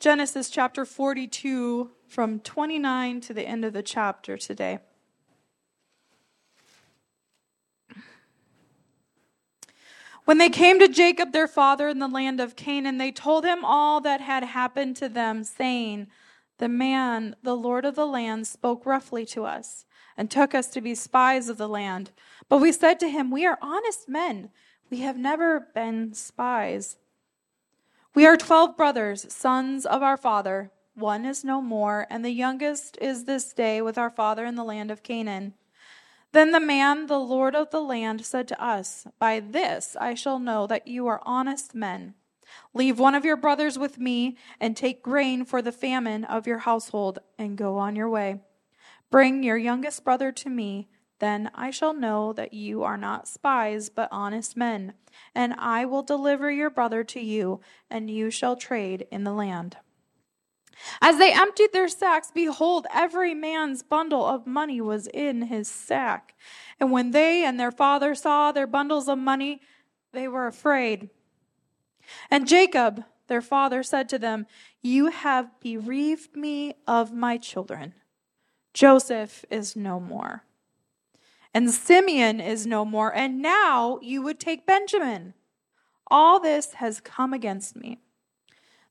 Genesis chapter 42 from 29 to the end of the chapter today. When they came to Jacob their father in the land of Canaan, they told him all that had happened to them, saying, The man, the Lord of the land, spoke roughly to us and took us to be spies of the land. But we said to him, We are honest men. We have never been spies. We are twelve brothers, sons of our father. One is no more, and the youngest is this day with our father in the land of Canaan. Then the man, the Lord of the land, said to us, By this I shall know that you are honest men. Leave one of your brothers with me, and take grain for the famine of your household, and go on your way. Bring your youngest brother to me, then I shall know that you are not spies, but honest men, and I will deliver your brother to you, and you shall trade in the land. As they emptied their sacks, behold, every man's bundle of money was in his sack. And when they and their father saw their bundles of money, they were afraid. And Jacob, their father, said to them, You have bereaved me of my children. Joseph is no more. And Simeon is no more. And now you would take Benjamin. All this has come against me.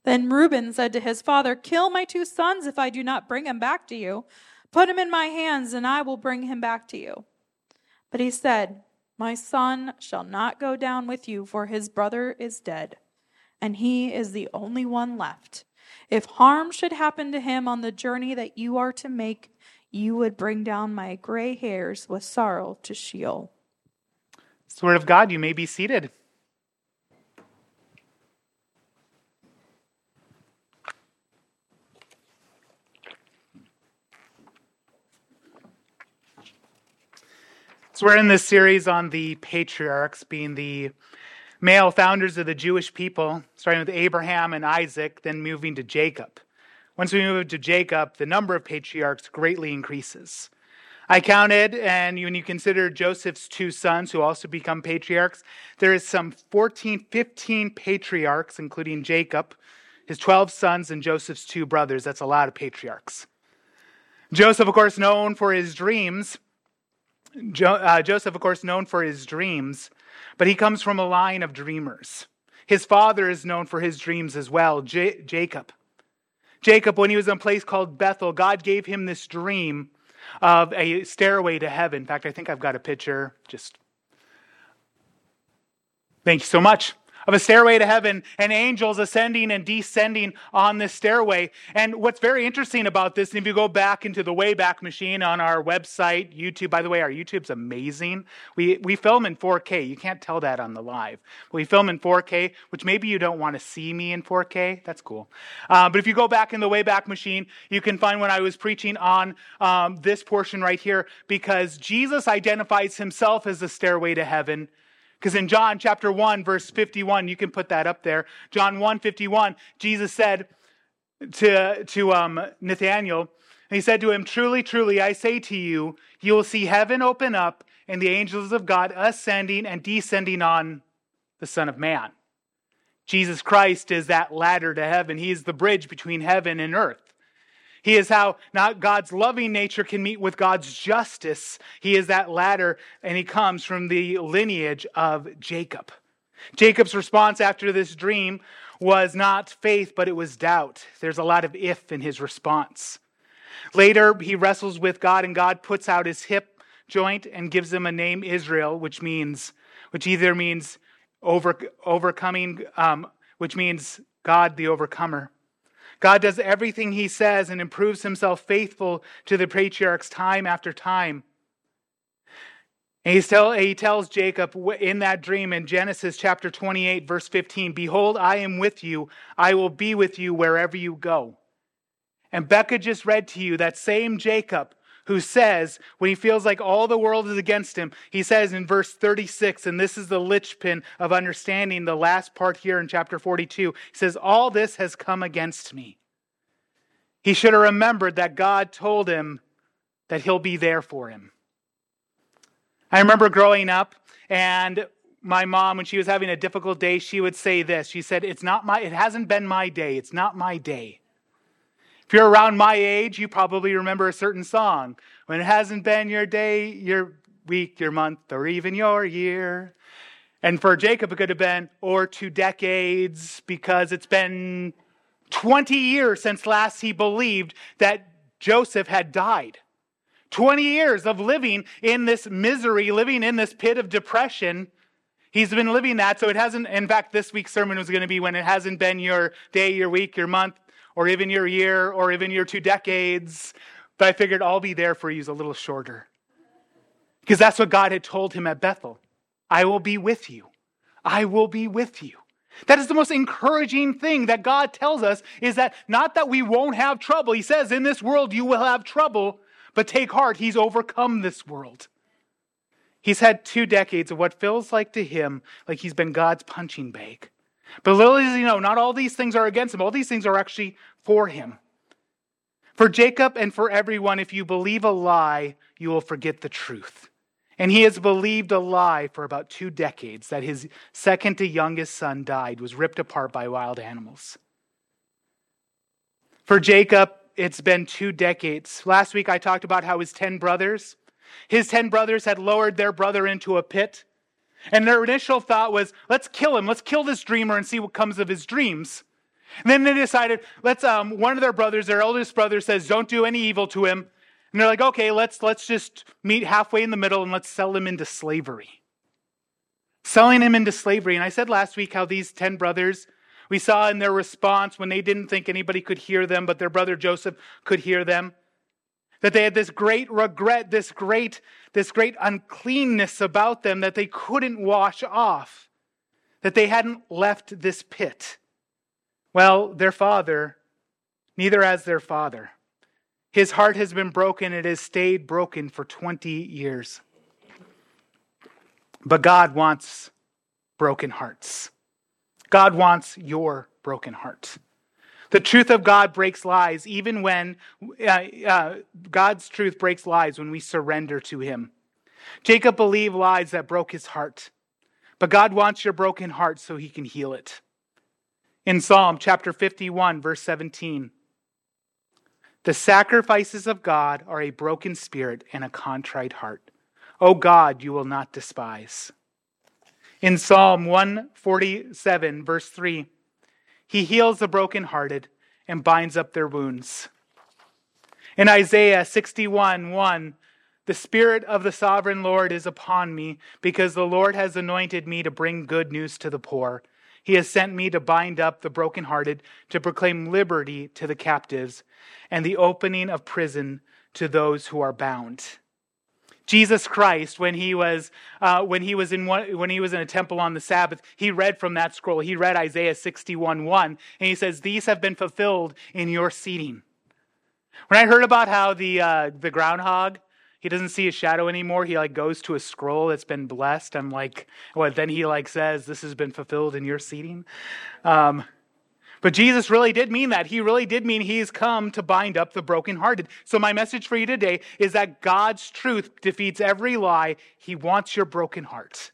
Then Reuben said to his father, Kill my two sons if I do not bring him back to you. Put him in my hands, and I will bring him back to you. But he said, My son shall not go down with you, for his brother is dead, and he is the only one left. If harm should happen to him on the journey that you are to make, you would bring down my gray hairs with sorrow to Sheol. It's the of God. You may be seated. So, we're in this series on the patriarchs being the male founders of the Jewish people, starting with Abraham and Isaac, then moving to Jacob. Once we move to Jacob, the number of patriarchs greatly increases. I counted, and when you consider Joseph's two sons who also become patriarchs, there is some 14, 15 patriarchs, including Jacob, his 12 sons, and Joseph's two brothers. That's a lot of patriarchs. Joseph, of course, known for his dreams, jo- uh, Joseph, of course, known for his dreams, but he comes from a line of dreamers. His father is known for his dreams as well, J- Jacob. Jacob, when he was in a place called Bethel, God gave him this dream of a stairway to heaven. In fact, I think I've got a picture. Just thank you so much of a stairway to heaven and angels ascending and descending on this stairway. And what's very interesting about this, and if you go back into the Wayback Machine on our website, YouTube, by the way, our YouTube's amazing. We, we film in 4K. You can't tell that on the live. We film in 4K, which maybe you don't want to see me in 4K. That's cool. Uh, but if you go back in the Wayback Machine, you can find when I was preaching on um, this portion right here, because Jesus identifies himself as the stairway to heaven because in John chapter 1, verse 51, you can put that up there. John 1 51, Jesus said to, to um, Nathanael, he said to him, Truly, truly, I say to you, you will see heaven open up and the angels of God ascending and descending on the Son of Man. Jesus Christ is that ladder to heaven. He is the bridge between heaven and earth. He is how not God's loving nature can meet with God's justice. He is that ladder, and he comes from the lineage of Jacob. Jacob's response after this dream was not faith, but it was doubt. There's a lot of if in his response. Later, he wrestles with God, and God puts out his hip joint and gives him a name Israel, which means, which either means over, overcoming, um, which means God the overcomer. God does everything he says and improves himself faithful to the patriarchs time after time. And tell, he tells Jacob in that dream in Genesis chapter 28, verse 15 Behold, I am with you. I will be with you wherever you go. And Becca just read to you that same Jacob who says, when he feels like all the world is against him, he says in verse 36, and this is the linchpin of understanding the last part here in chapter 42, he says, All this has come against me. He should have remembered that God told him that he'll be there for him. I remember growing up, and my mom, when she was having a difficult day, she would say this. She said, It's not my, it hasn't been my day. It's not my day. If you're around my age, you probably remember a certain song. When it hasn't been your day, your week, your month, or even your year. And for Jacob, it could have been, or two decades, because it's been 20 years since last he believed that Joseph had died. 20 years of living in this misery, living in this pit of depression. He's been living that. So it hasn't, in fact, this week's sermon was going to be when it hasn't been your day, your week, your month, or even your year, or even your two decades. But I figured I'll be there for you is a little shorter. Because that's what God had told him at Bethel I will be with you. I will be with you. That is the most encouraging thing that God tells us is that not that we won't have trouble. He says, In this world you will have trouble, but take heart, he's overcome this world. He's had two decades of what feels like to him like he's been God's punching bag. But little does he know, not all these things are against him. All these things are actually for him. For Jacob and for everyone, if you believe a lie, you will forget the truth. And he has believed a lie for about two decades that his second to youngest son died, was ripped apart by wild animals. For Jacob, it's been two decades. Last week I talked about how his 10 brothers, his 10 brothers had lowered their brother into a pit. And their initial thought was, let's kill him. Let's kill this dreamer and see what comes of his dreams. And then they decided, let's, um, one of their brothers, their eldest brother says, don't do any evil to him. And they're like, okay, let's, let's just meet halfway in the middle and let's sell him into slavery. Selling him into slavery. And I said last week how these 10 brothers, we saw in their response when they didn't think anybody could hear them, but their brother Joseph could hear them, that they had this great regret, this great, this great uncleanness about them that they couldn't wash off, that they hadn't left this pit. Well, their father, neither has their father. His heart has been broken, it has stayed broken for 20 years. But God wants broken hearts. God wants your broken heart. The truth of God breaks lies, even when uh, uh, God's truth breaks lies when we surrender to Him. Jacob believed lies that broke his heart, but God wants your broken heart so He can heal it. In Psalm chapter 51, verse 17, the sacrifices of God are a broken spirit and a contrite heart. O God, you will not despise. In Psalm 147, verse 3, he heals the brokenhearted and binds up their wounds. In Isaiah 61, 1, the Spirit of the sovereign Lord is upon me because the Lord has anointed me to bring good news to the poor. He has sent me to bind up the brokenhearted, to proclaim liberty to the captives, and the opening of prison to those who are bound. Jesus Christ, when he was uh, when he was in one, when he was in a temple on the Sabbath, he read from that scroll. He read Isaiah 61, 1, and he says, "These have been fulfilled in your seating." When I heard about how the uh, the groundhog he doesn't see a shadow anymore. He like goes to a scroll that's been blessed. I'm like, what? Then he like says, "This has been fulfilled in your seating." Um, but Jesus really did mean that. He really did mean he's come to bind up the brokenhearted. So my message for you today is that God's truth defeats every lie. He wants your broken heart.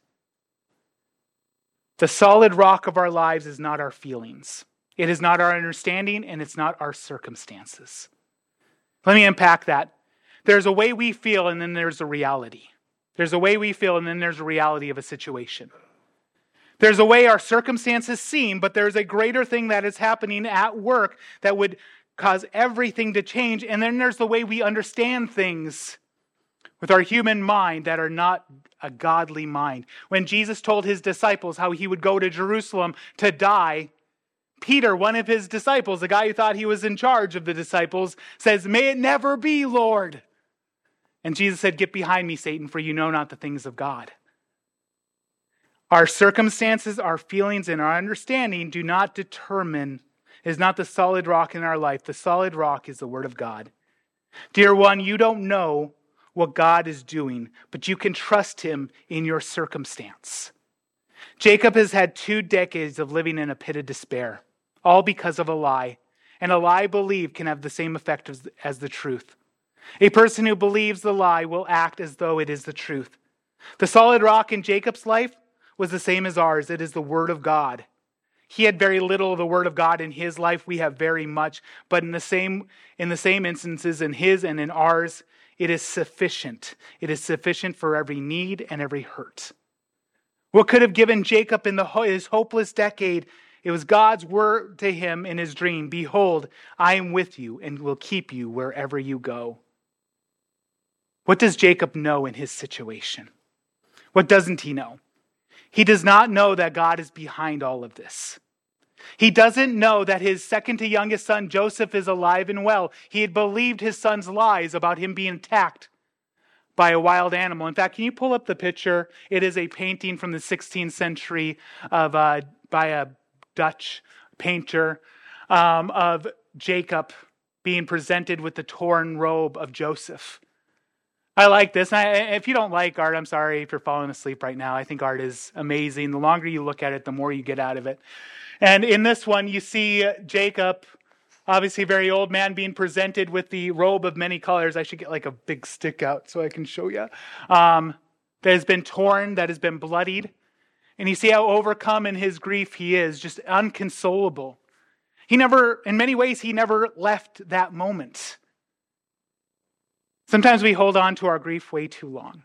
The solid rock of our lives is not our feelings. It is not our understanding and it's not our circumstances. Let me unpack that. There's a way we feel, and then there's a reality. There's a way we feel, and then there's a reality of a situation. There's a way our circumstances seem, but there's a greater thing that is happening at work that would cause everything to change. And then there's the way we understand things with our human mind that are not a godly mind. When Jesus told his disciples how he would go to Jerusalem to die, Peter, one of his disciples, the guy who thought he was in charge of the disciples, says, May it never be, Lord. And Jesus said, Get behind me, Satan, for you know not the things of God. Our circumstances, our feelings, and our understanding do not determine, is not the solid rock in our life. The solid rock is the Word of God. Dear one, you don't know what God is doing, but you can trust Him in your circumstance. Jacob has had two decades of living in a pit of despair, all because of a lie. And a lie believed can have the same effect as, as the truth. A person who believes the lie will act as though it is the truth. The solid rock in Jacob's life was the same as ours. It is the Word of God. He had very little of the Word of God in his life. We have very much. But in the same, in the same instances, in his and in ours, it is sufficient. It is sufficient for every need and every hurt. What could have given Jacob in the, his hopeless decade? It was God's word to him in his dream Behold, I am with you and will keep you wherever you go. What does Jacob know in his situation? What doesn't he know? He does not know that God is behind all of this. He doesn't know that his second to youngest son, Joseph, is alive and well. He had believed his son's lies about him being attacked by a wild animal. In fact, can you pull up the picture? It is a painting from the 16th century of uh, by a Dutch painter um, of Jacob being presented with the torn robe of Joseph. I like this. I, if you don't like art, I'm sorry if you're falling asleep right now. I think art is amazing. The longer you look at it, the more you get out of it. And in this one, you see Jacob, obviously a very old man, being presented with the robe of many colors. I should get like a big stick out so I can show you. Um, that has been torn, that has been bloodied. And you see how overcome in his grief he is, just unconsolable. He never, in many ways, he never left that moment. Sometimes we hold on to our grief way too long.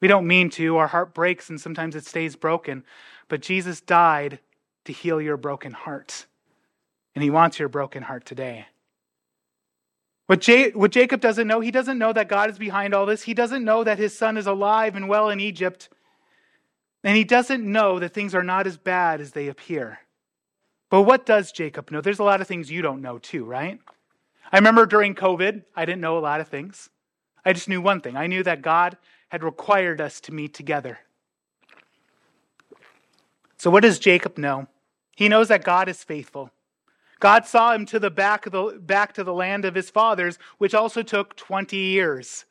We don't mean to. Our heart breaks and sometimes it stays broken. But Jesus died to heal your broken heart. And he wants your broken heart today. What, J- what Jacob doesn't know, he doesn't know that God is behind all this. He doesn't know that his son is alive and well in Egypt. And he doesn't know that things are not as bad as they appear. But what does Jacob know? There's a lot of things you don't know, too, right? I remember during COVID, I didn't know a lot of things. I just knew one thing I knew that God had required us to meet together. So, what does Jacob know? He knows that God is faithful. God saw him to the back, of the, back to the land of his fathers, which also took 20 years.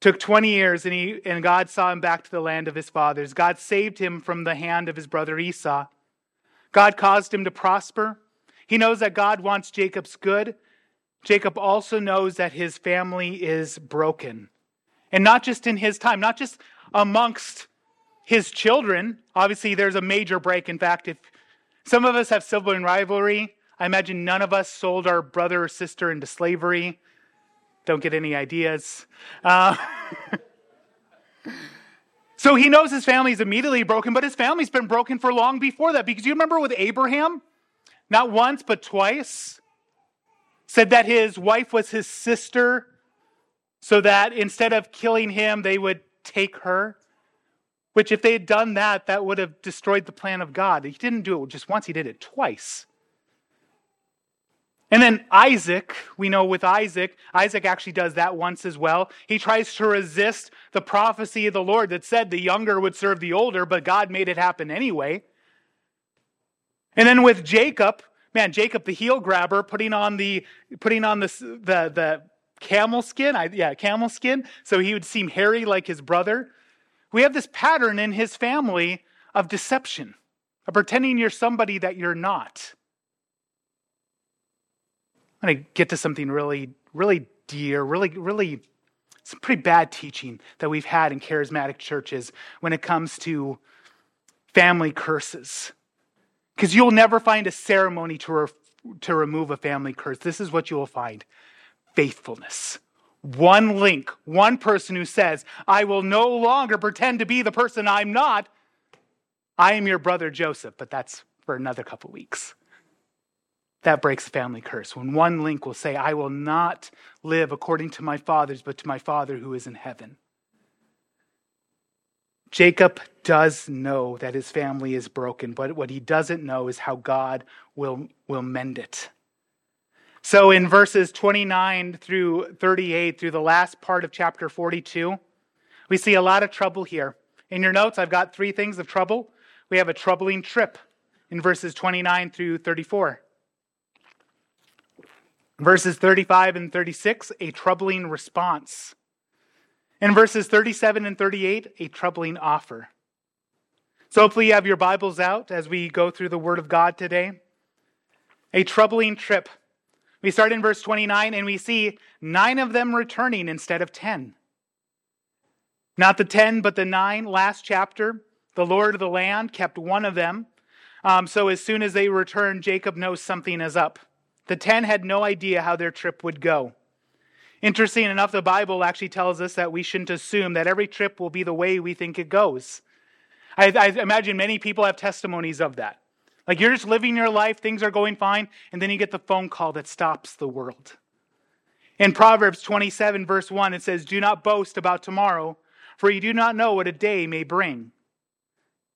Took 20 years, and, he, and God saw him back to the land of his fathers. God saved him from the hand of his brother Esau. God caused him to prosper. He knows that God wants Jacob's good. Jacob also knows that his family is broken. And not just in his time, not just amongst his children. Obviously, there's a major break. In fact, if some of us have sibling rivalry, I imagine none of us sold our brother or sister into slavery. Don't get any ideas. Uh, so he knows his family is immediately broken, but his family's been broken for long before that. Because you remember with Abraham, not once, but twice, said that his wife was his sister, so that instead of killing him, they would take her. Which, if they had done that, that would have destroyed the plan of God. He didn't do it just once, he did it twice. And then Isaac, we know with Isaac, Isaac actually does that once as well. He tries to resist the prophecy of the Lord that said the younger would serve the older, but God made it happen anyway. And then with Jacob, man, Jacob the heel grabber, putting on the putting on the the, the camel skin, I, yeah, camel skin, so he would seem hairy like his brother. We have this pattern in his family of deception, of pretending you're somebody that you're not. I'm going to get to something really, really dear, really, really, some pretty bad teaching that we've had in charismatic churches when it comes to family curses. Because you'll never find a ceremony to, re- to remove a family curse. This is what you will find faithfulness one link, one person who says, I will no longer pretend to be the person I'm not. I am your brother Joseph, but that's for another couple weeks. That breaks the family curse. When one link will say, I will not live according to my fathers, but to my Father who is in heaven. Jacob does know that his family is broken, but what he doesn't know is how God will, will mend it. So in verses 29 through 38, through the last part of chapter 42, we see a lot of trouble here. In your notes, I've got three things of trouble. We have a troubling trip in verses 29 through 34. Verses 35 and 36, a troubling response. In verses 37 and 38, a troubling offer. So hopefully you have your Bibles out as we go through the Word of God today. A troubling trip. We start in verse 29 and we see nine of them returning instead of 10. Not the ten, but the nine. Last chapter, the Lord of the land kept one of them. Um, so as soon as they return, Jacob knows something is up. The ten had no idea how their trip would go. Interesting enough, the Bible actually tells us that we shouldn't assume that every trip will be the way we think it goes. I, I imagine many people have testimonies of that. Like you're just living your life, things are going fine, and then you get the phone call that stops the world. In Proverbs 27, verse 1, it says, Do not boast about tomorrow, for you do not know what a day may bring.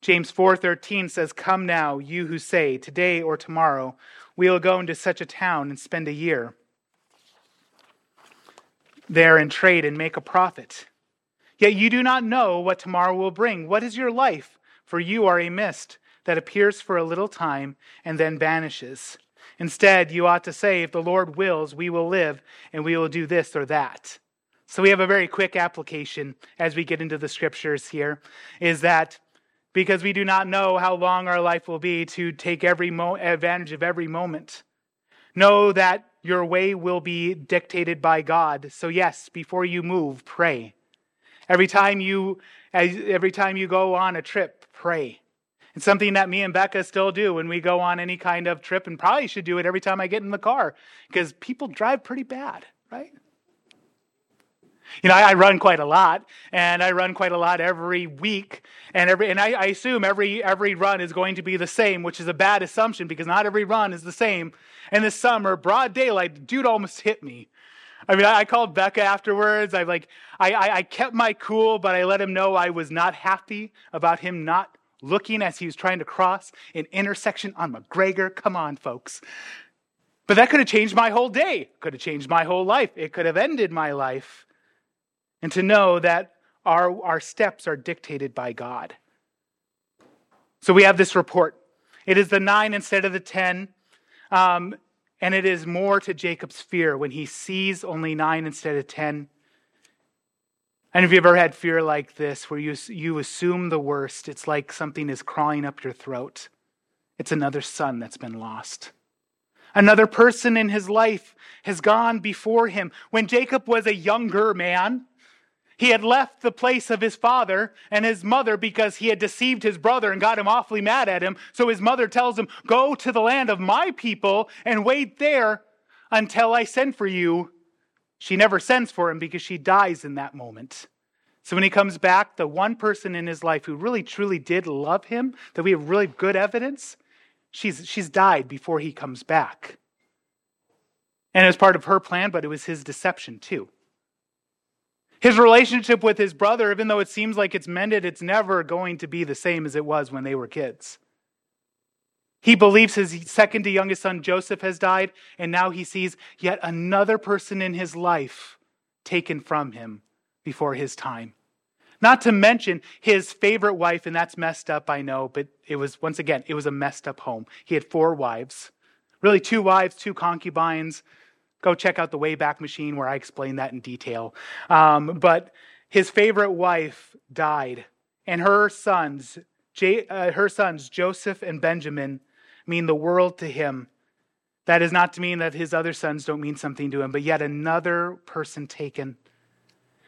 James 4:13 says, "Come now, you who say, today or tomorrow we will go into such a town and spend a year there and trade and make a profit. Yet you do not know what tomorrow will bring. What is your life? For you are a mist that appears for a little time and then vanishes. Instead, you ought to say, If the Lord wills, we will live and we will do this or that. So we have a very quick application as we get into the scriptures here is that because we do not know how long our life will be to take every mo- advantage of every moment. Know that your way will be dictated by God. So yes, before you move, pray. Every time you every time you go on a trip, pray. It's something that me and Becca still do when we go on any kind of trip, and probably should do it every time I get in the car because people drive pretty bad, right? You know, I, I, run quite a lot, and I run quite a lot every week, and every and I, I assume every every run is going to be the same, which is a bad assumption because not every run is the same. And this summer, broad daylight, dude almost hit me. I mean, I, I called Becca afterwards. I like I, I I kept my cool, but I let him know I was not happy about him not looking as he was trying to cross an intersection on McGregor. Come on, folks. But that could have changed my whole day. Could have changed my whole life. It could have ended my life and to know that our, our steps are dictated by God. So we have this report. It is the nine instead of the ten. Um, and it is more to Jacob's fear when he sees only nine instead of ten. And if you've ever had fear like this, where you, you assume the worst, it's like something is crawling up your throat. It's another son that's been lost. Another person in his life has gone before him. When Jacob was a younger man, he had left the place of his father and his mother because he had deceived his brother and got him awfully mad at him. So his mother tells him, Go to the land of my people and wait there until I send for you. She never sends for him because she dies in that moment. So when he comes back, the one person in his life who really truly did love him, that we have really good evidence, she's, she's died before he comes back. And it was part of her plan, but it was his deception too. His relationship with his brother, even though it seems like it's mended, it's never going to be the same as it was when they were kids. He believes his second to youngest son Joseph has died, and now he sees yet another person in his life taken from him before his time. Not to mention his favorite wife, and that's messed up, I know, but it was, once again, it was a messed up home. He had four wives, really two wives, two concubines, Go check out the Wayback Machine where I explain that in detail. Um, but his favorite wife died, and her sons, J- uh, her sons Joseph and Benjamin, mean the world to him. That is not to mean that his other sons don't mean something to him, but yet another person taken.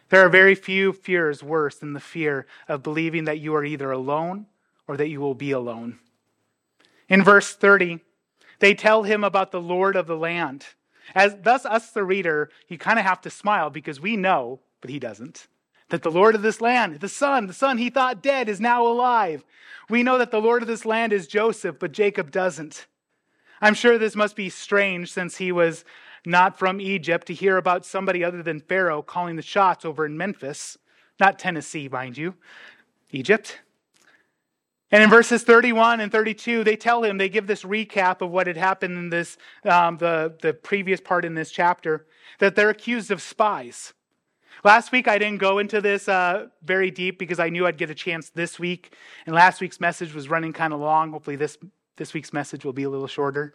There are very few fears worse than the fear of believing that you are either alone or that you will be alone. In verse 30, they tell him about the Lord of the land. As thus, us, the reader, you kind of have to smile because we know, but he doesn't, that the Lord of this land, the son, the son he thought dead, is now alive. We know that the Lord of this land is Joseph, but Jacob doesn't. I'm sure this must be strange since he was not from Egypt to hear about somebody other than Pharaoh calling the shots over in Memphis, not Tennessee, mind you, Egypt. And in verses 31 and 32, they tell him, they give this recap of what had happened in this, um, the, the previous part in this chapter, that they're accused of spies. Last week, I didn't go into this uh, very deep because I knew I'd get a chance this week. And last week's message was running kind of long. Hopefully, this, this week's message will be a little shorter.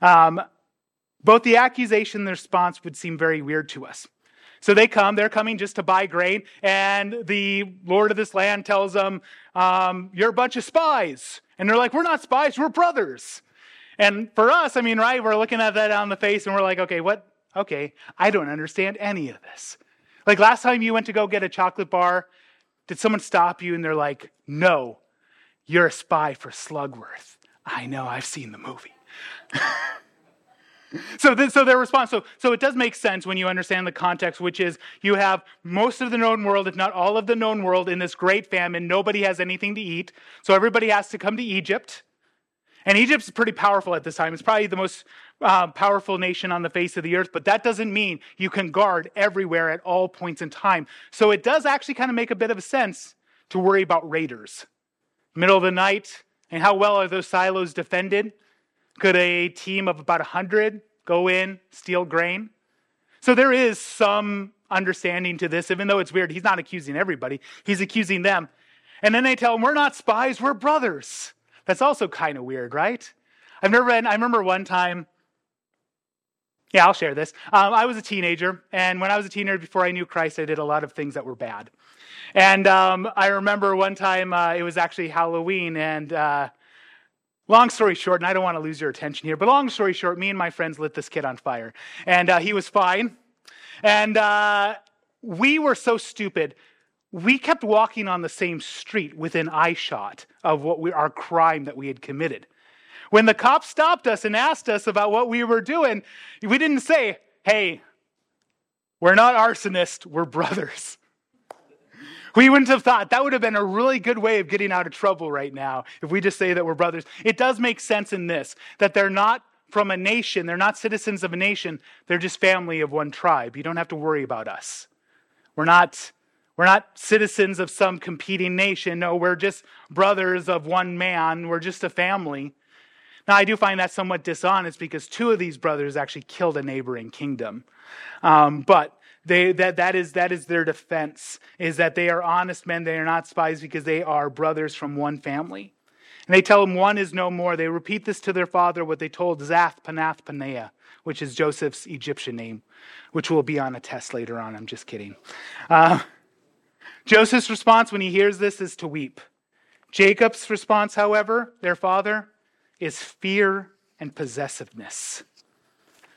Um, both the accusation and the response would seem very weird to us. So they come, they're coming just to buy grain, and the Lord of this land tells them, um, You're a bunch of spies. And they're like, We're not spies, we're brothers. And for us, I mean, right, we're looking at that on the face and we're like, Okay, what? Okay, I don't understand any of this. Like last time you went to go get a chocolate bar, Did someone stop you and they're like, no, you're a spy for Slugworth? I know, I've seen the movie. so, th- so their response, so, so it does make sense when you understand the context, which is you have most of the known world, if not all of the known world, in this great famine. Nobody has anything to eat. So everybody has to come to Egypt. And Egypt's pretty powerful at this time. It's probably the most uh, powerful nation on the face of the earth, but that doesn't mean you can guard everywhere at all points in time. So it does actually kind of make a bit of a sense to worry about raiders. Middle of the night, and how well are those silos defended? Could a team of about 100 go in, steal grain? So there is some understanding to this, even though it's weird. He's not accusing everybody, he's accusing them. And then they tell him, We're not spies, we're brothers. That's also kind of weird, right? I've never read, I remember one time, yeah, I'll share this. Um, I was a teenager, and when I was a teenager, before I knew Christ, I did a lot of things that were bad. And um, I remember one time uh, it was actually Halloween, and uh, long story short, and I don't want to lose your attention here, but long story short, me and my friends lit this kid on fire, and uh, he was fine. And uh, we were so stupid we kept walking on the same street within eyeshot of what we, our crime that we had committed. When the cops stopped us and asked us about what we were doing, we didn't say, hey, we're not arsonists, we're brothers. We wouldn't have thought that would have been a really good way of getting out of trouble right now if we just say that we're brothers. It does make sense in this that they're not from a nation, they're not citizens of a nation, they're just family of one tribe. You don't have to worry about us. We're not we're not citizens of some competing nation. No, we're just brothers of one man. We're just a family. Now, I do find that somewhat dishonest because two of these brothers actually killed a neighboring kingdom. Um, but they, that, that, is, that is their defense, is that they are honest men. They are not spies because they are brothers from one family. And they tell him one is no more. They repeat this to their father, what they told Zath Panath Paneah, which is Joseph's Egyptian name, which will be on a test later on. I'm just kidding. Uh, Joseph's response when he hears this is to weep. Jacob's response, however, their father, is fear and possessiveness.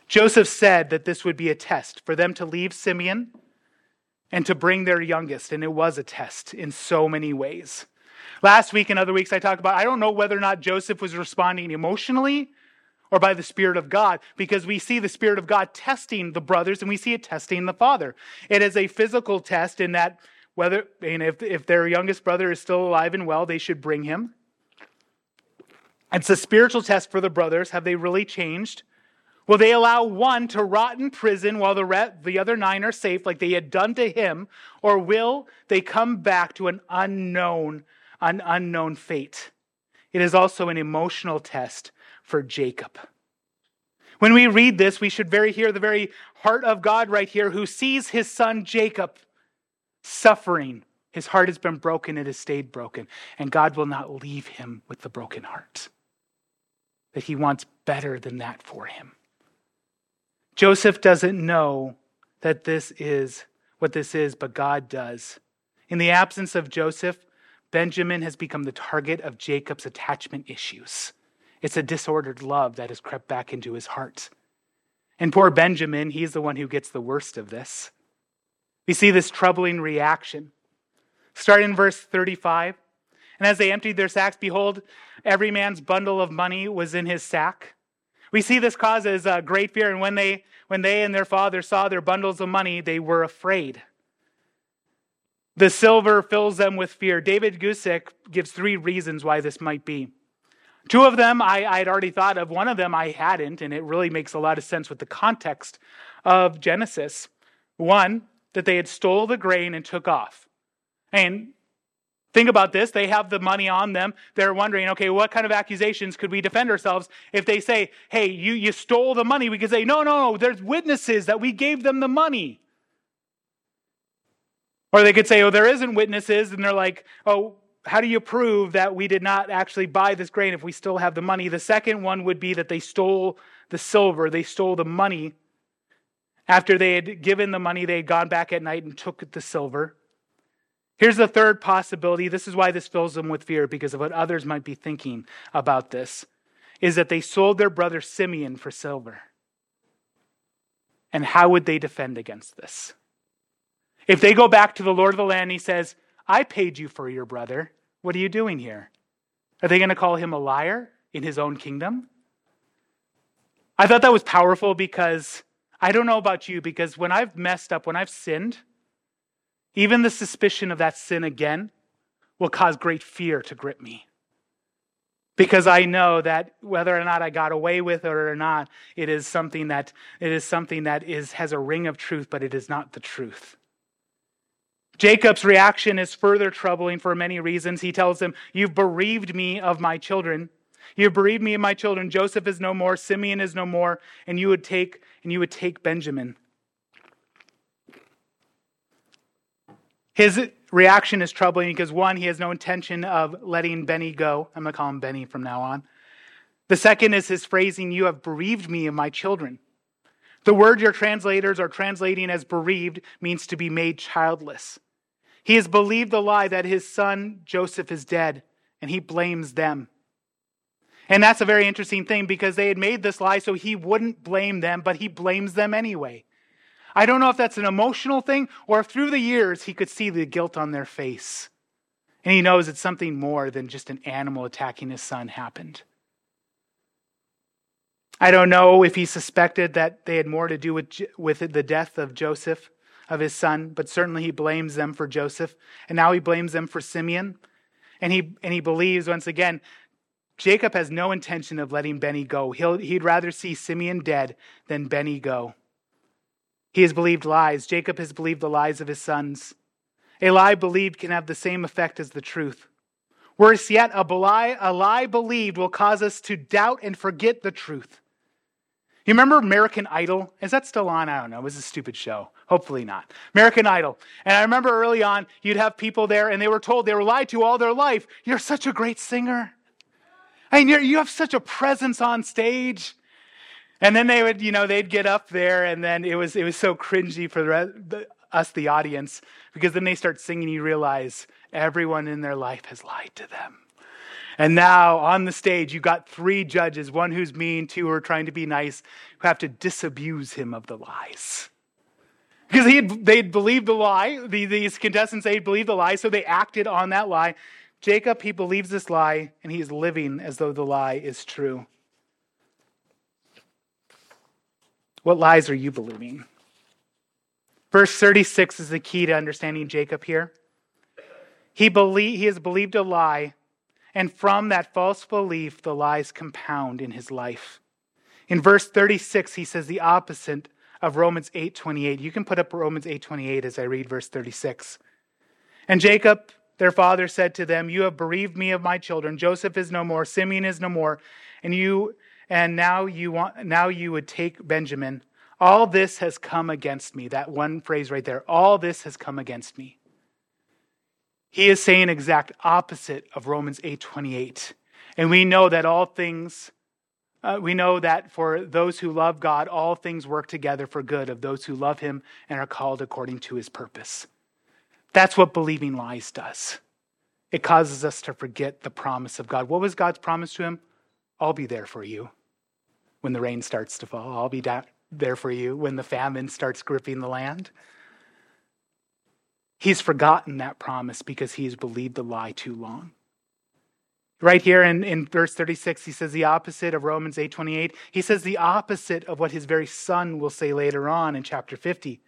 Joseph said that this would be a test for them to leave Simeon and to bring their youngest, and it was a test in so many ways. Last week and other weeks, I talked about I don't know whether or not Joseph was responding emotionally or by the Spirit of God, because we see the Spirit of God testing the brothers and we see it testing the father. It is a physical test in that whether and if, if their youngest brother is still alive and well, they should bring him. It's a spiritual test for the brothers. Have they really changed? Will they allow one to rot in prison while the, re- the other nine are safe, like they had done to him? Or will they come back to an unknown, an unknown fate? It is also an emotional test for Jacob. When we read this, we should very hear the very heart of God right here, who sees his son Jacob suffering. His heart has been broken, it has stayed broken, and God will not leave him with the broken heart. That he wants better than that for him. Joseph doesn't know that this is what this is, but God does. In the absence of Joseph, Benjamin has become the target of Jacob's attachment issues. It's a disordered love that has crept back into his heart. And poor Benjamin, he's the one who gets the worst of this. We see this troubling reaction. Start in verse 35. And as they emptied their sacks, behold, every man's bundle of money was in his sack. We see this causes uh, great fear, and when they, when they and their father saw their bundles of money, they were afraid. The silver fills them with fear. David Guzik gives three reasons why this might be. Two of them I, I'd already thought of, one of them I hadn't, and it really makes a lot of sense with the context of Genesis. One, that they had stole the grain and took off. And think about this. They have the money on them. They're wondering, okay, what kind of accusations could we defend ourselves if they say, hey, you, you stole the money? We could say, no, no, no, there's witnesses that we gave them the money. Or they could say, oh, there isn't witnesses. And they're like, oh, how do you prove that we did not actually buy this grain if we still have the money? The second one would be that they stole the silver, they stole the money after they had given the money, they had gone back at night and took the silver. Here's the third possibility. This is why this fills them with fear, because of what others might be thinking about this, is that they sold their brother Simeon for silver. And how would they defend against this? If they go back to the Lord of the land, and he says, I paid you for your brother. What are you doing here? Are they going to call him a liar in his own kingdom? I thought that was powerful because I don't know about you, because when I've messed up, when I've sinned, even the suspicion of that sin again will cause great fear to grip me. Because I know that whether or not I got away with it or not, it is something that it is something that is has a ring of truth, but it is not the truth. Jacob's reaction is further troubling for many reasons. He tells him, You've bereaved me of my children. You've bereaved me of my children. Joseph is no more, Simeon is no more, and you would take and you would take Benjamin. His reaction is troubling because one, he has no intention of letting Benny go. I'm going to call him Benny from now on. The second is his phrasing, You have bereaved me of my children. The word your translators are translating as bereaved means to be made childless. He has believed the lie that his son Joseph is dead, and he blames them. And that's a very interesting thing because they had made this lie so he wouldn't blame them, but he blames them anyway. I don't know if that's an emotional thing or if through the years he could see the guilt on their face. And he knows it's something more than just an animal attacking his son happened. I don't know if he suspected that they had more to do with, with the death of Joseph of his son, but certainly he blames them for Joseph. And now he blames them for Simeon. And he, and he believes, once again, Jacob has no intention of letting Benny go. He'll, he'd rather see Simeon dead than Benny go. He has believed lies. Jacob has believed the lies of his sons. A lie believed can have the same effect as the truth. Worse yet, a lie, a lie believed will cause us to doubt and forget the truth. You remember American Idol? Is that still on? I don't know. It was a stupid show. Hopefully not. American Idol. And I remember early on, you'd have people there and they were told they were lied to all their life. You're such a great singer. I mean, you have such a presence on stage. And then they would, you know, they'd get up there and then it was, it was so cringy for the, the, us, the audience, because then they start singing, you realize everyone in their life has lied to them. And now on the stage, you've got three judges one who's mean, two who are trying to be nice, who have to disabuse him of the lies. Because he had, they'd believed the lie, the, these contestants, they'd believed the lie, so they acted on that lie. Jacob, he believes this lie, and he's living as though the lie is true. What lies are you believing? Verse 36 is the key to understanding Jacob here. He, believe, he has believed a lie and from that false belief, the lies compound in his life. In verse 36, he says the opposite of Romans 8:28. You can put up Romans 8:28 as I read verse 36. And Jacob, their father, said to them, "You have bereaved me of my children. Joseph is no more, Simeon is no more, and you and now you want now you would take Benjamin. All this has come against me." That one phrase right there. All this has come against me. He is saying exact opposite of Romans 8:28. And we know that all things uh, we know that for those who love God, all things work together for good of those who love him and are called according to his purpose. That's what believing lies does. It causes us to forget the promise of God. What was God's promise to him? I'll be there for you when the rain starts to fall. I'll be there for you when the famine starts gripping the land. He's forgotten that promise because he's believed the lie too long. Right here in, in verse 36, he says the opposite of Romans 8:28. He says the opposite of what his very son will say later on in chapter 50.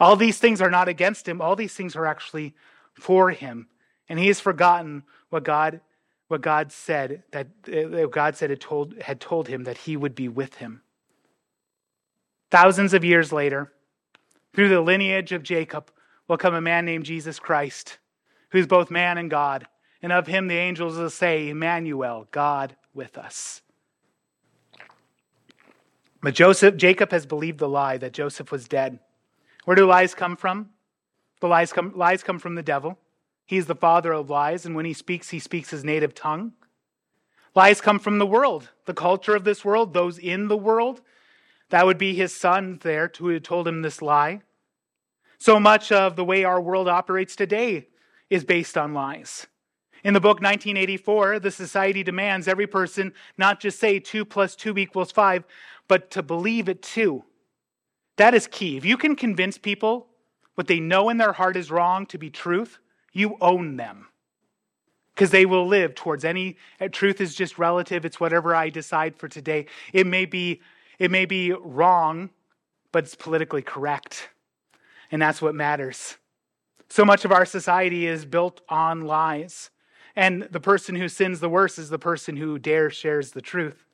All these things are not against him, all these things are actually for him. And he has forgotten what God what God said that uh, God said had told had told him that he would be with him. Thousands of years later, through the lineage of Jacob, will come a man named Jesus Christ, who's both man and God. And of him the angels will say, Emmanuel, God with us. But Joseph, Jacob has believed the lie that Joseph was dead. Where do lies come from? The lies come, lies come from the devil. He's the father of lies, and when he speaks, he speaks his native tongue. Lies come from the world, the culture of this world, those in the world. That would be his son there who had told him this lie. So much of the way our world operates today is based on lies. In the book 1984, the society demands every person not just say 2 plus 2 equals 5, but to believe it too. That is key. If you can convince people what they know in their heart is wrong to be truth, you own them. Because they will live towards any eh, truth is just relative. It's whatever i decide for today. It may be it may be wrong but it's politically correct. And that's what matters. So much of our society is built on lies. And the person who sins the worst is the person who dare shares the truth.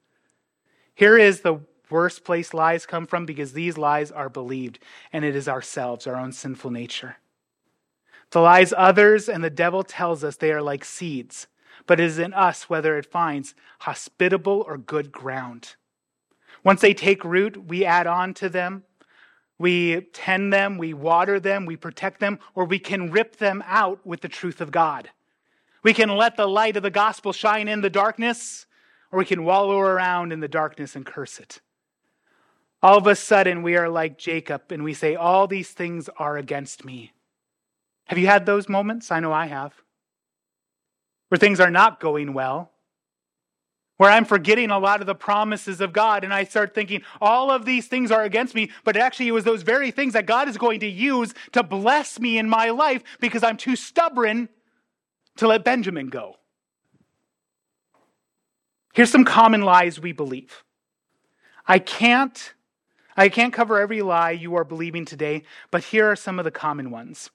Here is the worst place lies come from because these lies are believed and it is ourselves our own sinful nature lies others and the devil tells us they are like seeds, but it is in us whether it finds hospitable or good ground. Once they take root, we add on to them. We tend them, we water them, we protect them, or we can rip them out with the truth of God. We can let the light of the gospel shine in the darkness, or we can wallow around in the darkness and curse it. All of a sudden, we are like Jacob and we say, All these things are against me. Have you had those moments? I know I have. Where things are not going well, where I'm forgetting a lot of the promises of God, and I start thinking all of these things are against me, but actually it was those very things that God is going to use to bless me in my life because I'm too stubborn to let Benjamin go. Here's some common lies we believe. I can't I can't cover every lie you are believing today, but here are some of the common ones.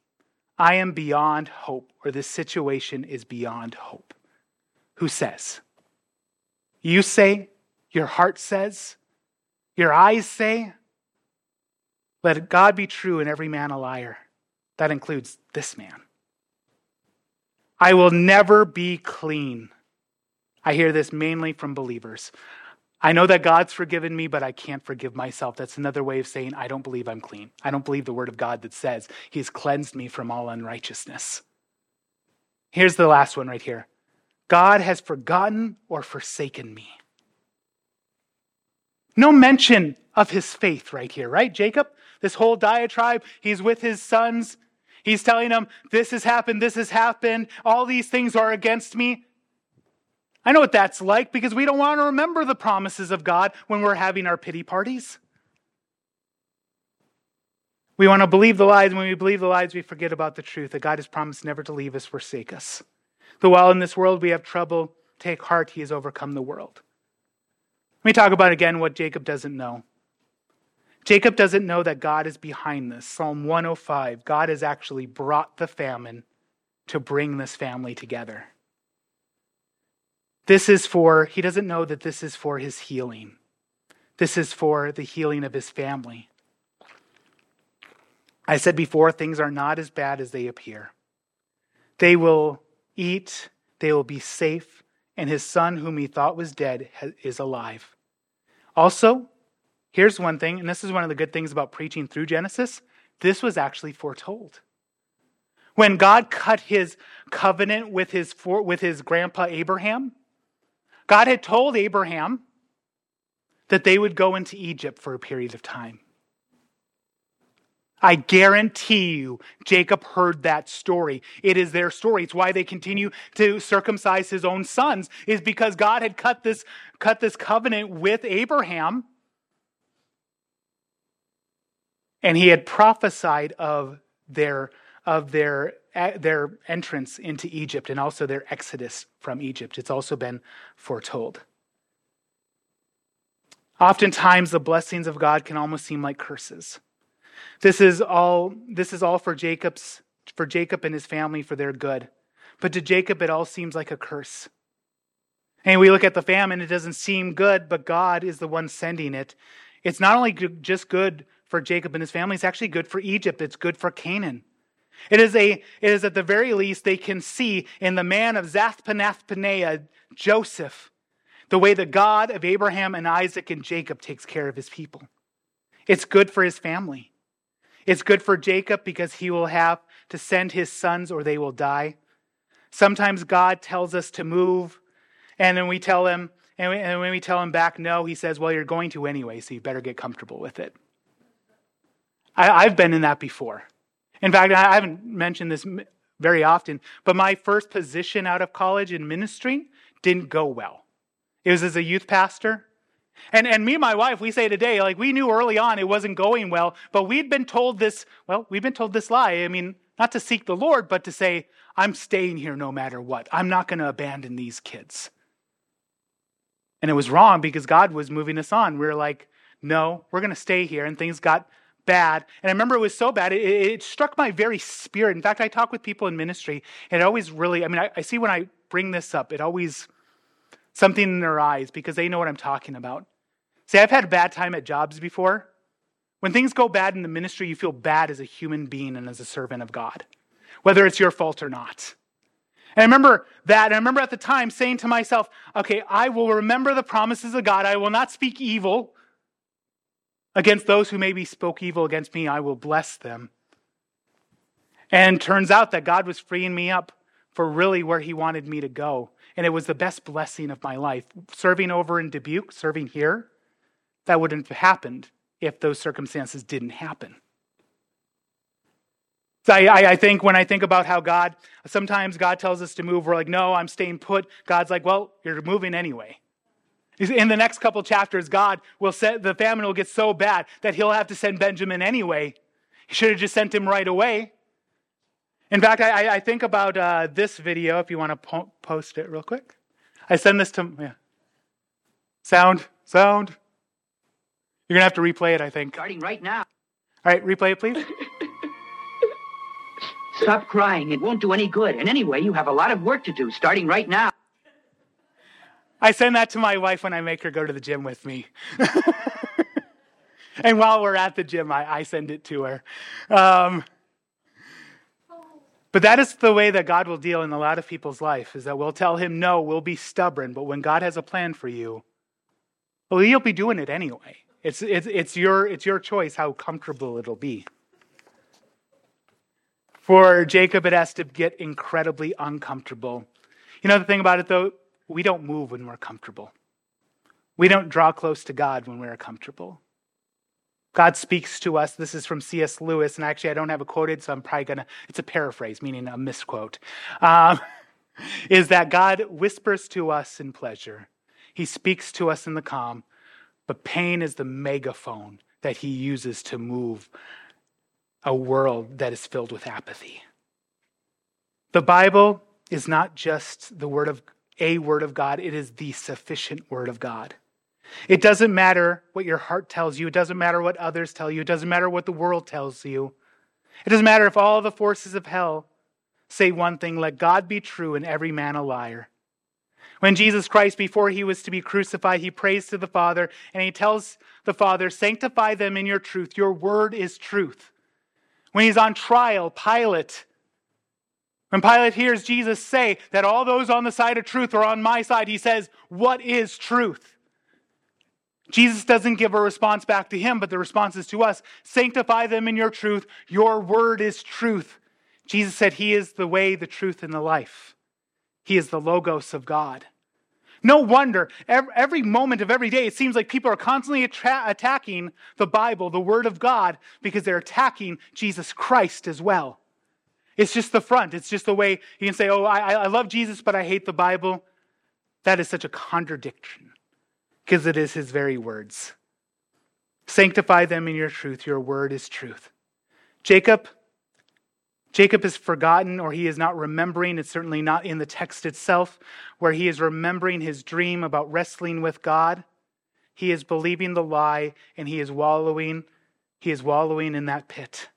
I am beyond hope, or this situation is beyond hope. Who says? You say, your heart says, your eyes say. Let God be true and every man a liar. That includes this man. I will never be clean. I hear this mainly from believers. I know that God's forgiven me, but I can't forgive myself. That's another way of saying I don't believe I'm clean. I don't believe the word of God that says he's cleansed me from all unrighteousness. Here's the last one right here God has forgotten or forsaken me. No mention of his faith right here, right, Jacob? This whole diatribe, he's with his sons. He's telling them, This has happened, this has happened, all these things are against me. I know what that's like because we don't want to remember the promises of God when we're having our pity parties. We want to believe the lies. When we believe the lies, we forget about the truth that God has promised never to leave us, forsake us. Though while in this world we have trouble, take heart, he has overcome the world. Let me talk about again what Jacob doesn't know. Jacob doesn't know that God is behind this. Psalm 105 God has actually brought the famine to bring this family together. This is for, he doesn't know that this is for his healing. This is for the healing of his family. I said before, things are not as bad as they appear. They will eat, they will be safe, and his son, whom he thought was dead, is alive. Also, here's one thing, and this is one of the good things about preaching through Genesis this was actually foretold. When God cut his covenant with his, with his grandpa Abraham, God had told Abraham that they would go into Egypt for a period of time. I guarantee you, Jacob heard that story. It is their story. It's why they continue to circumcise his own sons, is because God had cut this, cut this covenant with Abraham. And he had prophesied of their, of their their entrance into Egypt and also their exodus from Egypt. It's also been foretold. Oftentimes, the blessings of God can almost seem like curses. This is all, this is all for Jacob's, for Jacob and his family for their good. But to Jacob, it all seems like a curse. And we look at the famine, it doesn't seem good, but God is the one sending it. It's not only just good for Jacob and his family, it's actually good for Egypt, it's good for Canaan. It is, a, it is at the very least they can see in the man of Zaphnath Joseph, the way the God of Abraham and Isaac and Jacob takes care of his people. It's good for his family. It's good for Jacob because he will have to send his sons or they will die. Sometimes God tells us to move, and then we tell him, and, we, and when we tell him back no, he says, Well, you're going to anyway, so you better get comfortable with it. I, I've been in that before. In fact, I haven't mentioned this very often, but my first position out of college in ministry didn't go well. It was as a youth pastor. And, and me and my wife, we say today, like we knew early on it wasn't going well, but we'd been told this, well, we've been told this lie. I mean, not to seek the Lord, but to say, I'm staying here no matter what. I'm not going to abandon these kids. And it was wrong because God was moving us on. We were like, no, we're going to stay here. And things got bad. And I remember it was so bad, it, it, struck my very spirit. In fact, I talk with people in ministry, and it always really, I mean, I, I see when I bring this up, it always, something in their eyes because they know what I'm talking about. See, I've had a bad time at jobs before. When things go bad in the ministry, you feel bad as a human being and as a servant of God, whether it's your fault or not. And I remember that. And I remember at the time saying to myself, okay, I will remember the promises of God. I will not speak evil against those who maybe spoke evil against me. I will bless them. And turns out that God was freeing me up for really where He wanted me to go. And it was the best blessing of my life. Serving over in Dubuque, serving here, that wouldn't have happened if those circumstances didn't happen. So I, I, think when I think about how God, sometimes God tells us to move, we're like, no, I'm staying put. God's like, well, you're moving anyway. In the next couple chapters, God will set, the famine will get so bad that he'll have to send Benjamin anyway. He should have just sent him right away. In fact, I, I think about uh, this video, if you want to po- post it real quick. I send this to, yeah. Sound, sound. You're going to have to replay it, I think. Starting right now. All right, replay it, please. Stop crying. It won't do any good. And anyway, you have a lot of work to do starting right now. I send that to my wife when I make her go to the gym with me. and while we're at the gym, I, I send it to her. Um, but that is the way that God will deal in a lot of people's life, is that we'll tell him no, we'll be stubborn, but when God has a plan for you, well, he'll be doing it anyway. It's, it's, it's, your, it's your choice how comfortable it'll be. For Jacob, it has to get incredibly uncomfortable. You know the thing about it, though? We don't move when we're comfortable. We don't draw close to God when we're comfortable. God speaks to us. This is from C.S. Lewis, and actually, I don't have it quoted, so I'm probably going to, it's a paraphrase, meaning a misquote. Um, is that God whispers to us in pleasure, He speaks to us in the calm, but pain is the megaphone that He uses to move a world that is filled with apathy. The Bible is not just the word of a word of God, it is the sufficient word of God. It doesn't matter what your heart tells you, it doesn't matter what others tell you, it doesn't matter what the world tells you. It doesn't matter if all the forces of hell say one thing let God be true and every man a liar. When Jesus Christ, before he was to be crucified, he prays to the Father and he tells the Father, Sanctify them in your truth. Your word is truth. When he's on trial, Pilate, when Pilate hears Jesus say that all those on the side of truth are on my side, he says, What is truth? Jesus doesn't give a response back to him, but the response is to us Sanctify them in your truth. Your word is truth. Jesus said, He is the way, the truth, and the life. He is the Logos of God. No wonder, every, moment of every day, it seems like people are constantly attacking the Bible, the Word of God, because they're attacking Jesus Christ as well. It's just the front. It's just the way you can say, oh, I, I love Jesus, but I hate the Bible. That is such a contradiction because it is his very words. Sanctify them in your truth. Your word is truth. Jacob Jacob is forgotten or he is not remembering. It's certainly not in the text itself where he is remembering his dream about wrestling with God. He is believing the lie and he is wallowing. He is wallowing in that pit.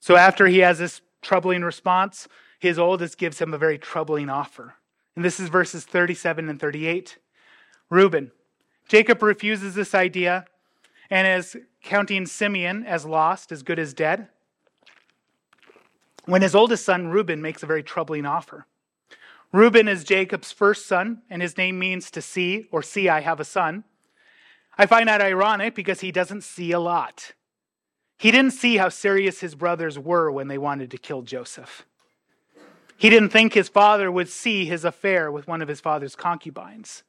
So after he has this troubling response, his oldest gives him a very troubling offer. And this is verses 37 and 38. Reuben. Jacob refuses this idea and is counting Simeon as lost, as good as dead when his oldest son, Reuben, makes a very troubling offer. Reuben is Jacob's first son, and his name means to see, or see, I have a son. I find that ironic because he doesn't see a lot. He didn't see how serious his brothers were when they wanted to kill Joseph. He didn't think his father would see his affair with one of his father's concubines.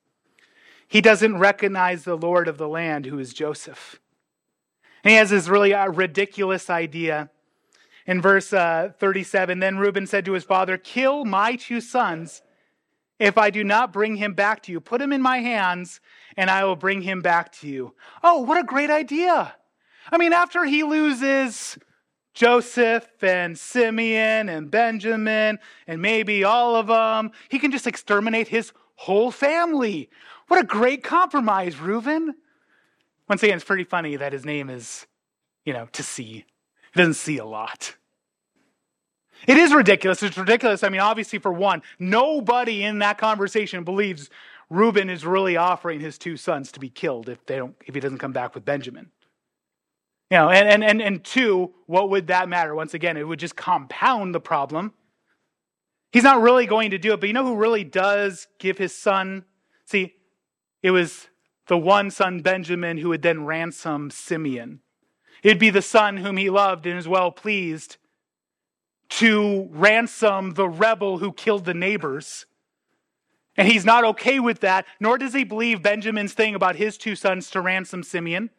He doesn't recognize the Lord of the land, who is Joseph. And he has this really uh, ridiculous idea in verse uh, 37, then Reuben said to his father, Kill my two sons if I do not bring him back to you. Put him in my hands, and I will bring him back to you. Oh, what a great idea! I mean, after he loses Joseph and Simeon and Benjamin and maybe all of them. He can just exterminate his whole family. What a great compromise, Reuben. Once again, it's pretty funny that his name is, you know, to see. He doesn't see a lot. It is ridiculous. It's ridiculous. I mean, obviously, for one, nobody in that conversation believes Reuben is really offering his two sons to be killed if they don't if he doesn't come back with Benjamin. You know, and, and, and, and two, what would that matter? Once again, it would just compound the problem. He's not really going to do it, but you know who really does give his son? See, it was the one son, Benjamin, who would then ransom Simeon. It'd be the son whom he loved and is well pleased to ransom the rebel who killed the neighbors. And he's not okay with that, nor does he believe Benjamin's thing about his two sons to ransom Simeon.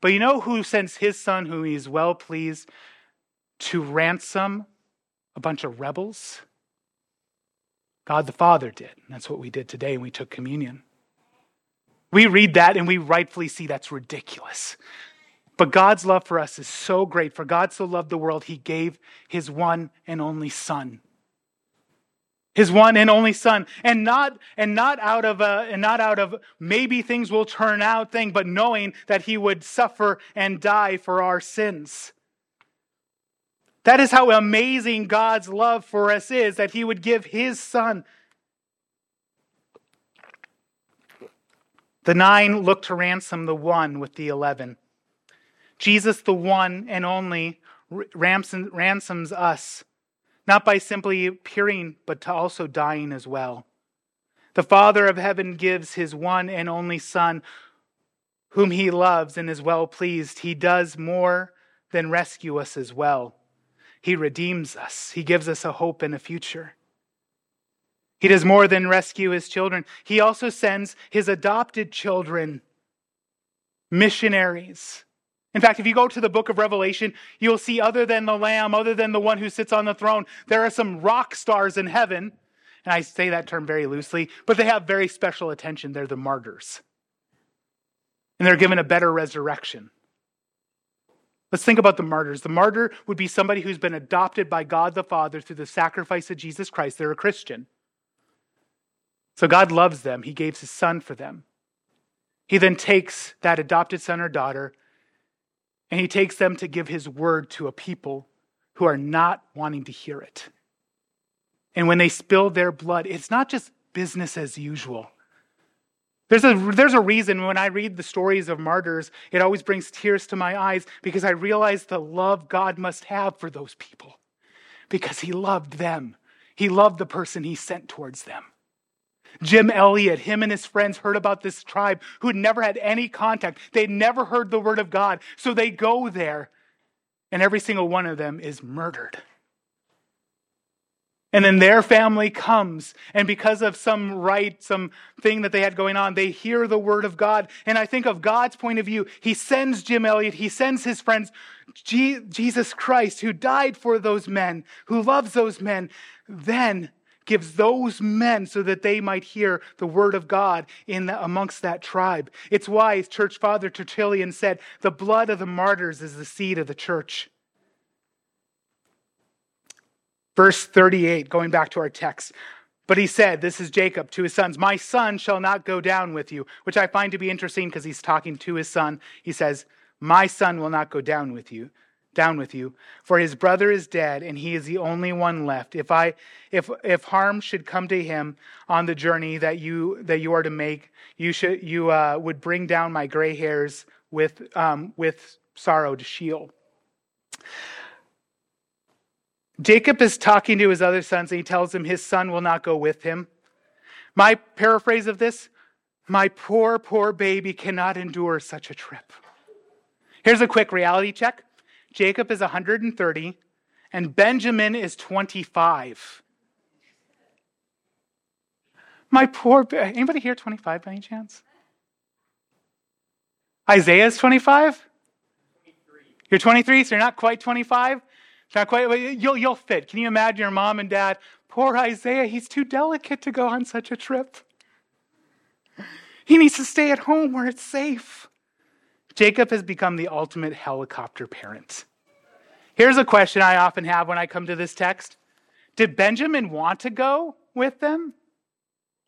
But you know who sends his son, whom he's well pleased, to ransom a bunch of rebels? God the Father did. That's what we did today when we took communion. We read that and we rightfully see that's ridiculous. But God's love for us is so great. For God so loved the world, he gave his one and only Son. His one and only son. And not, and not out of a, and not out of maybe things will turn out thing, but knowing that he would suffer and die for our sins. That is how amazing God's love for us is, that he would give his son The nine look to ransom the one with the eleven. Jesus, the one and only, ransoms us, not by simply appearing, but to also dying as well. The Father of heaven gives his one and only Son, whom he loves and is well pleased. He does more than rescue us as well. He redeems us, he gives us a hope and a future. He does more than rescue his children. He also sends his adopted children, missionaries. In fact, if you go to the book of Revelation, you'll see other than the Lamb, other than the one who sits on the throne, there are some rock stars in heaven. And I say that term very loosely, but they have very special attention. They're the martyrs. And they're given a better resurrection. Let's think about the martyrs. The martyr would be somebody who's been adopted by God the Father through the sacrifice of Jesus Christ. They're a Christian. So God loves them. He gave his son for them. He then takes that adopted son or daughter and he takes them to give his word to a people who are not wanting to hear it. And when they spill their blood, it's not just business as usual. There's a, there's a reason when I read the stories of martyrs, it always brings tears to my eyes because I realize the love God must have for those people because he loved them. He loved the person he sent towards them. Jim Elliot, him and his friends heard about this tribe who had never had any contact. They'd never heard the word of God. So they go there, and every single one of them is murdered. And then their family comes, and because of some right, some thing that they had going on, they hear the word of God. And I think of God's point of view, He sends Jim Elliot, He sends his friends, Jesus Christ, who died for those men, who loves those men. Then gives those men so that they might hear the word of God in the, amongst that tribe. It's why Church Father Tertullian said, "The blood of the martyrs is the seed of the church." Verse 38, going back to our text. But he said, This is Jacob to his sons, My son shall not go down with you, which I find to be interesting because he's talking to his son. He says, My son will not go down with you down with you for his brother is dead and he is the only one left. If i if if harm should come to him on the journey that you that you are to make you should you uh, would bring down my gray hairs with um, with sorrow to sheol. Jacob is talking to his other sons and he tells them his son will not go with him. My paraphrase of this my poor poor baby cannot endure such a trip. Here's a quick reality check Jacob is 130, and Benjamin is 25. My poor, anybody here 25 by any chance? Isaiah is 25? You're 23, so you're not quite 25? It's not quite, you'll, you'll fit. Can you imagine your mom and dad? Poor Isaiah, he's too delicate to go on such a trip. He needs to stay at home where it's safe. Jacob has become the ultimate helicopter parent. Here's a question I often have when I come to this text Did Benjamin want to go with them?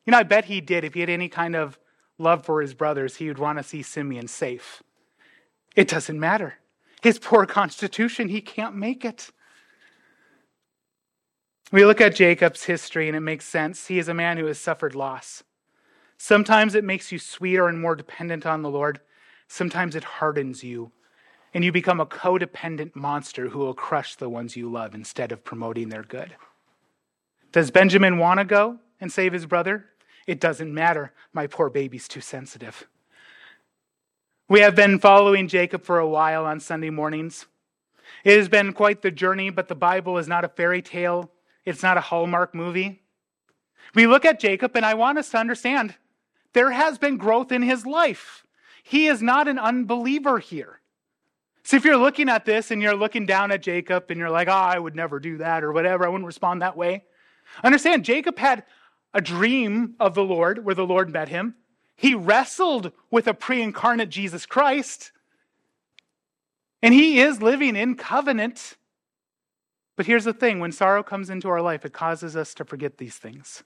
You know, I bet he did. If he had any kind of love for his brothers, he would want to see Simeon safe. It doesn't matter. His poor constitution, he can't make it. We look at Jacob's history and it makes sense. He is a man who has suffered loss. Sometimes it makes you sweeter and more dependent on the Lord. Sometimes it hardens you and you become a codependent monster who will crush the ones you love instead of promoting their good. Does Benjamin want to go and save his brother? It doesn't matter. My poor baby's too sensitive. We have been following Jacob for a while on Sunday mornings. It has been quite the journey, but the Bible is not a fairy tale. It's not a Hallmark movie. We look at Jacob, and I want us to understand there has been growth in his life. He is not an unbeliever here. So if you're looking at this and you're looking down at Jacob and you're like, oh, I would never do that or whatever, I wouldn't respond that way. Understand, Jacob had a dream of the Lord where the Lord met him. He wrestled with a pre incarnate Jesus Christ. And he is living in covenant. But here's the thing when sorrow comes into our life, it causes us to forget these things.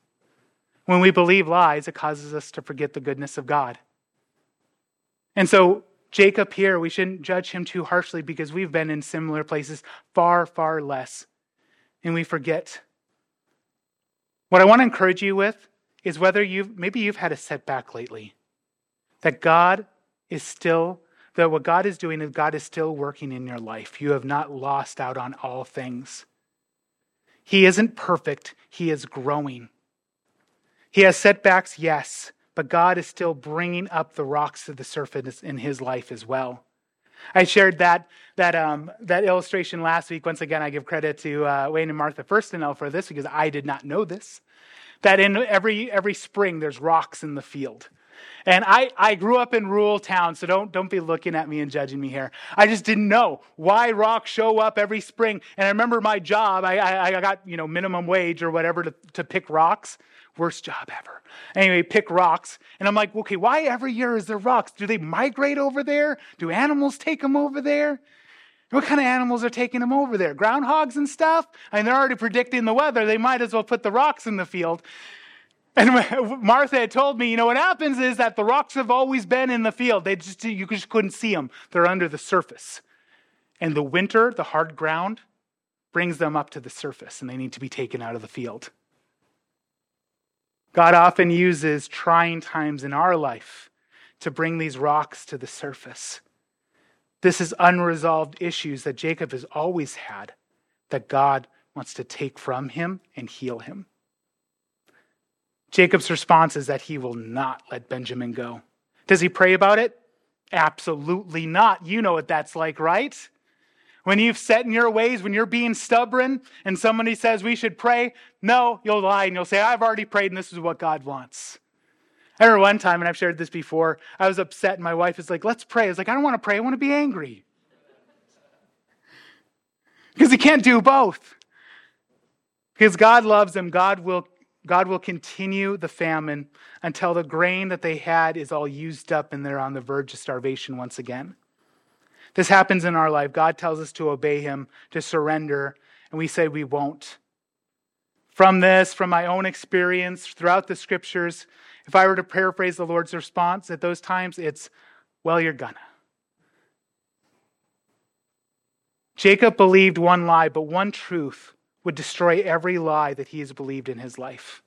When we believe lies, it causes us to forget the goodness of God. And so, Jacob here, we shouldn't judge him too harshly because we've been in similar places far, far less. And we forget. What I want to encourage you with is whether you've maybe you've had a setback lately. That God is still that what God is doing is God is still working in your life. You have not lost out on all things. He isn't perfect, He is growing. He has setbacks, yes, but God is still bringing up the rocks to the surface in His life as well. I shared that that um, that illustration last week. Once again, I give credit to uh, Wayne and Martha Firstenell for this because I did not know this. That in every every spring there's rocks in the field, and I, I grew up in rural town, so don't, don't be looking at me and judging me here. I just didn't know why rocks show up every spring. And I remember my job, I, I, I got, you know, minimum wage or whatever to, to pick rocks. Worst job ever. Anyway, pick rocks. And I'm like, okay, why every year is there rocks? Do they migrate over there? Do animals take them over there? What kind of animals are taking them over there? Groundhogs and stuff? I mean, they're already predicting the weather. They might as well put the rocks in the field. And Martha had told me, you know, what happens is that the rocks have always been in the field. They just, you just couldn't see them. They're under the surface. And the winter, the hard ground, brings them up to the surface and they need to be taken out of the field. God often uses trying times in our life to bring these rocks to the surface. This is unresolved issues that Jacob has always had that God wants to take from him and heal him. Jacob's response is that he will not let Benjamin go. Does he pray about it? Absolutely not. You know what that's like, right? When you've set in your ways, when you're being stubborn and somebody says we should pray, no, you'll lie and you'll say, I've already prayed and this is what God wants. I remember one time, and I've shared this before, I was upset and my wife is like, let's pray. I was like, I don't want to pray, I want to be angry. Because he can't do both. Because God loves him, God will God will continue the famine until the grain that they had is all used up and they're on the verge of starvation once again. This happens in our life. God tells us to obey Him, to surrender, and we say we won't. From this, from my own experience throughout the scriptures, if I were to paraphrase the Lord's response at those times, it's, well, you're gonna. Jacob believed one lie, but one truth would destroy every lie that he has believed in his life.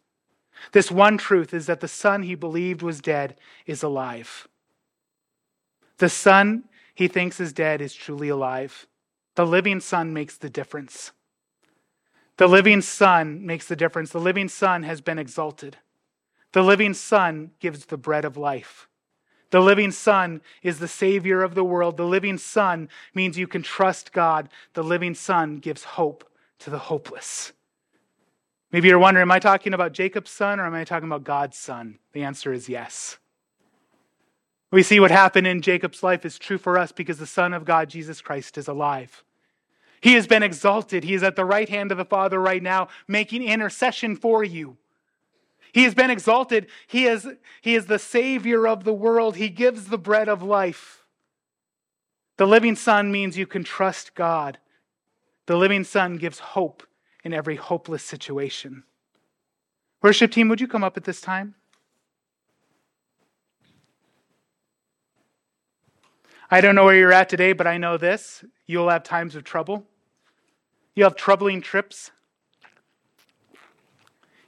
This one truth is that the son he believed was dead is alive. The son he thinks is dead is truly alive. The living son makes the difference. The living son makes the difference. The living son has been exalted. The living son gives the bread of life. The living son is the savior of the world. The living son means you can trust God. The living son gives hope to the hopeless. Maybe you're wondering, am I talking about Jacob's son or am I talking about God's son? The answer is yes. We see what happened in Jacob's life is true for us because the Son of God, Jesus Christ, is alive. He has been exalted. He is at the right hand of the Father right now, making intercession for you. He has been exalted. He is, he is the Savior of the world. He gives the bread of life. The living Son means you can trust God The living Son gives hope in every hopeless situation. Worship team, would you come up at this time? I don't know where you're at today, but I know this. You'll have times of trouble. You'll have troubling trips.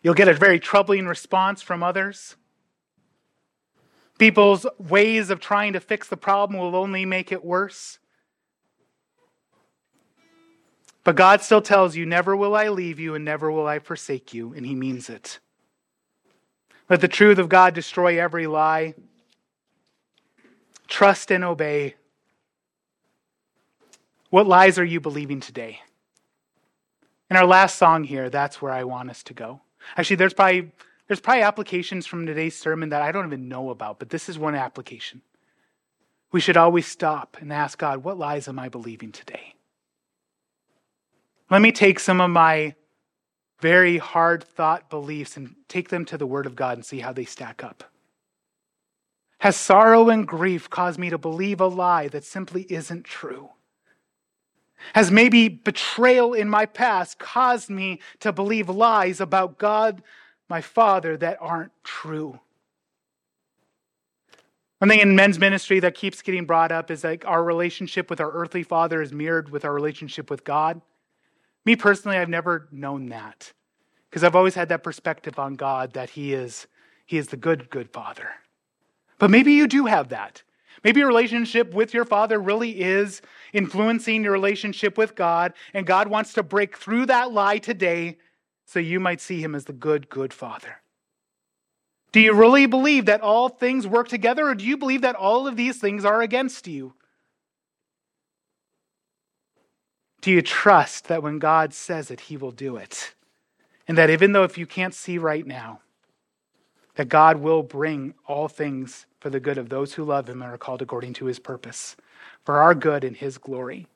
You'll get a very troubling response from others. People's ways of trying to fix the problem will only make it worse. But God still tells you, Never will I leave you and never will I forsake you, and He means it. Let the truth of God destroy every lie. Trust and obey. What lies are you believing today? In our last song here, that's where I want us to go. Actually, there's probably there's probably applications from today's sermon that I don't even know about, but this is one application. We should always stop and ask God, what lies am I believing today? Let me take some of my very hard thought beliefs and take them to the Word of God and see how they stack up. Has sorrow and grief caused me to believe a lie that simply isn't true? Has maybe betrayal in my past caused me to believe lies about God, my Father, that aren't true? One thing in men's ministry that keeps getting brought up is like our relationship with our earthly father is mirrored with our relationship with God. Me personally, I've never known that because I've always had that perspective on God that He is, He is the good, good Father. But maybe you do have that. Maybe your relationship with your Father really is influencing your relationship with God, and God wants to break through that lie today so you might see Him as the good, good Father. Do you really believe that all things work together, or do you believe that all of these things are against you? Do you trust that when God says it, He will do it? And that even though if you can't see right now, that God will bring all things for the good of those who love Him and are called according to His purpose, for our good and His glory.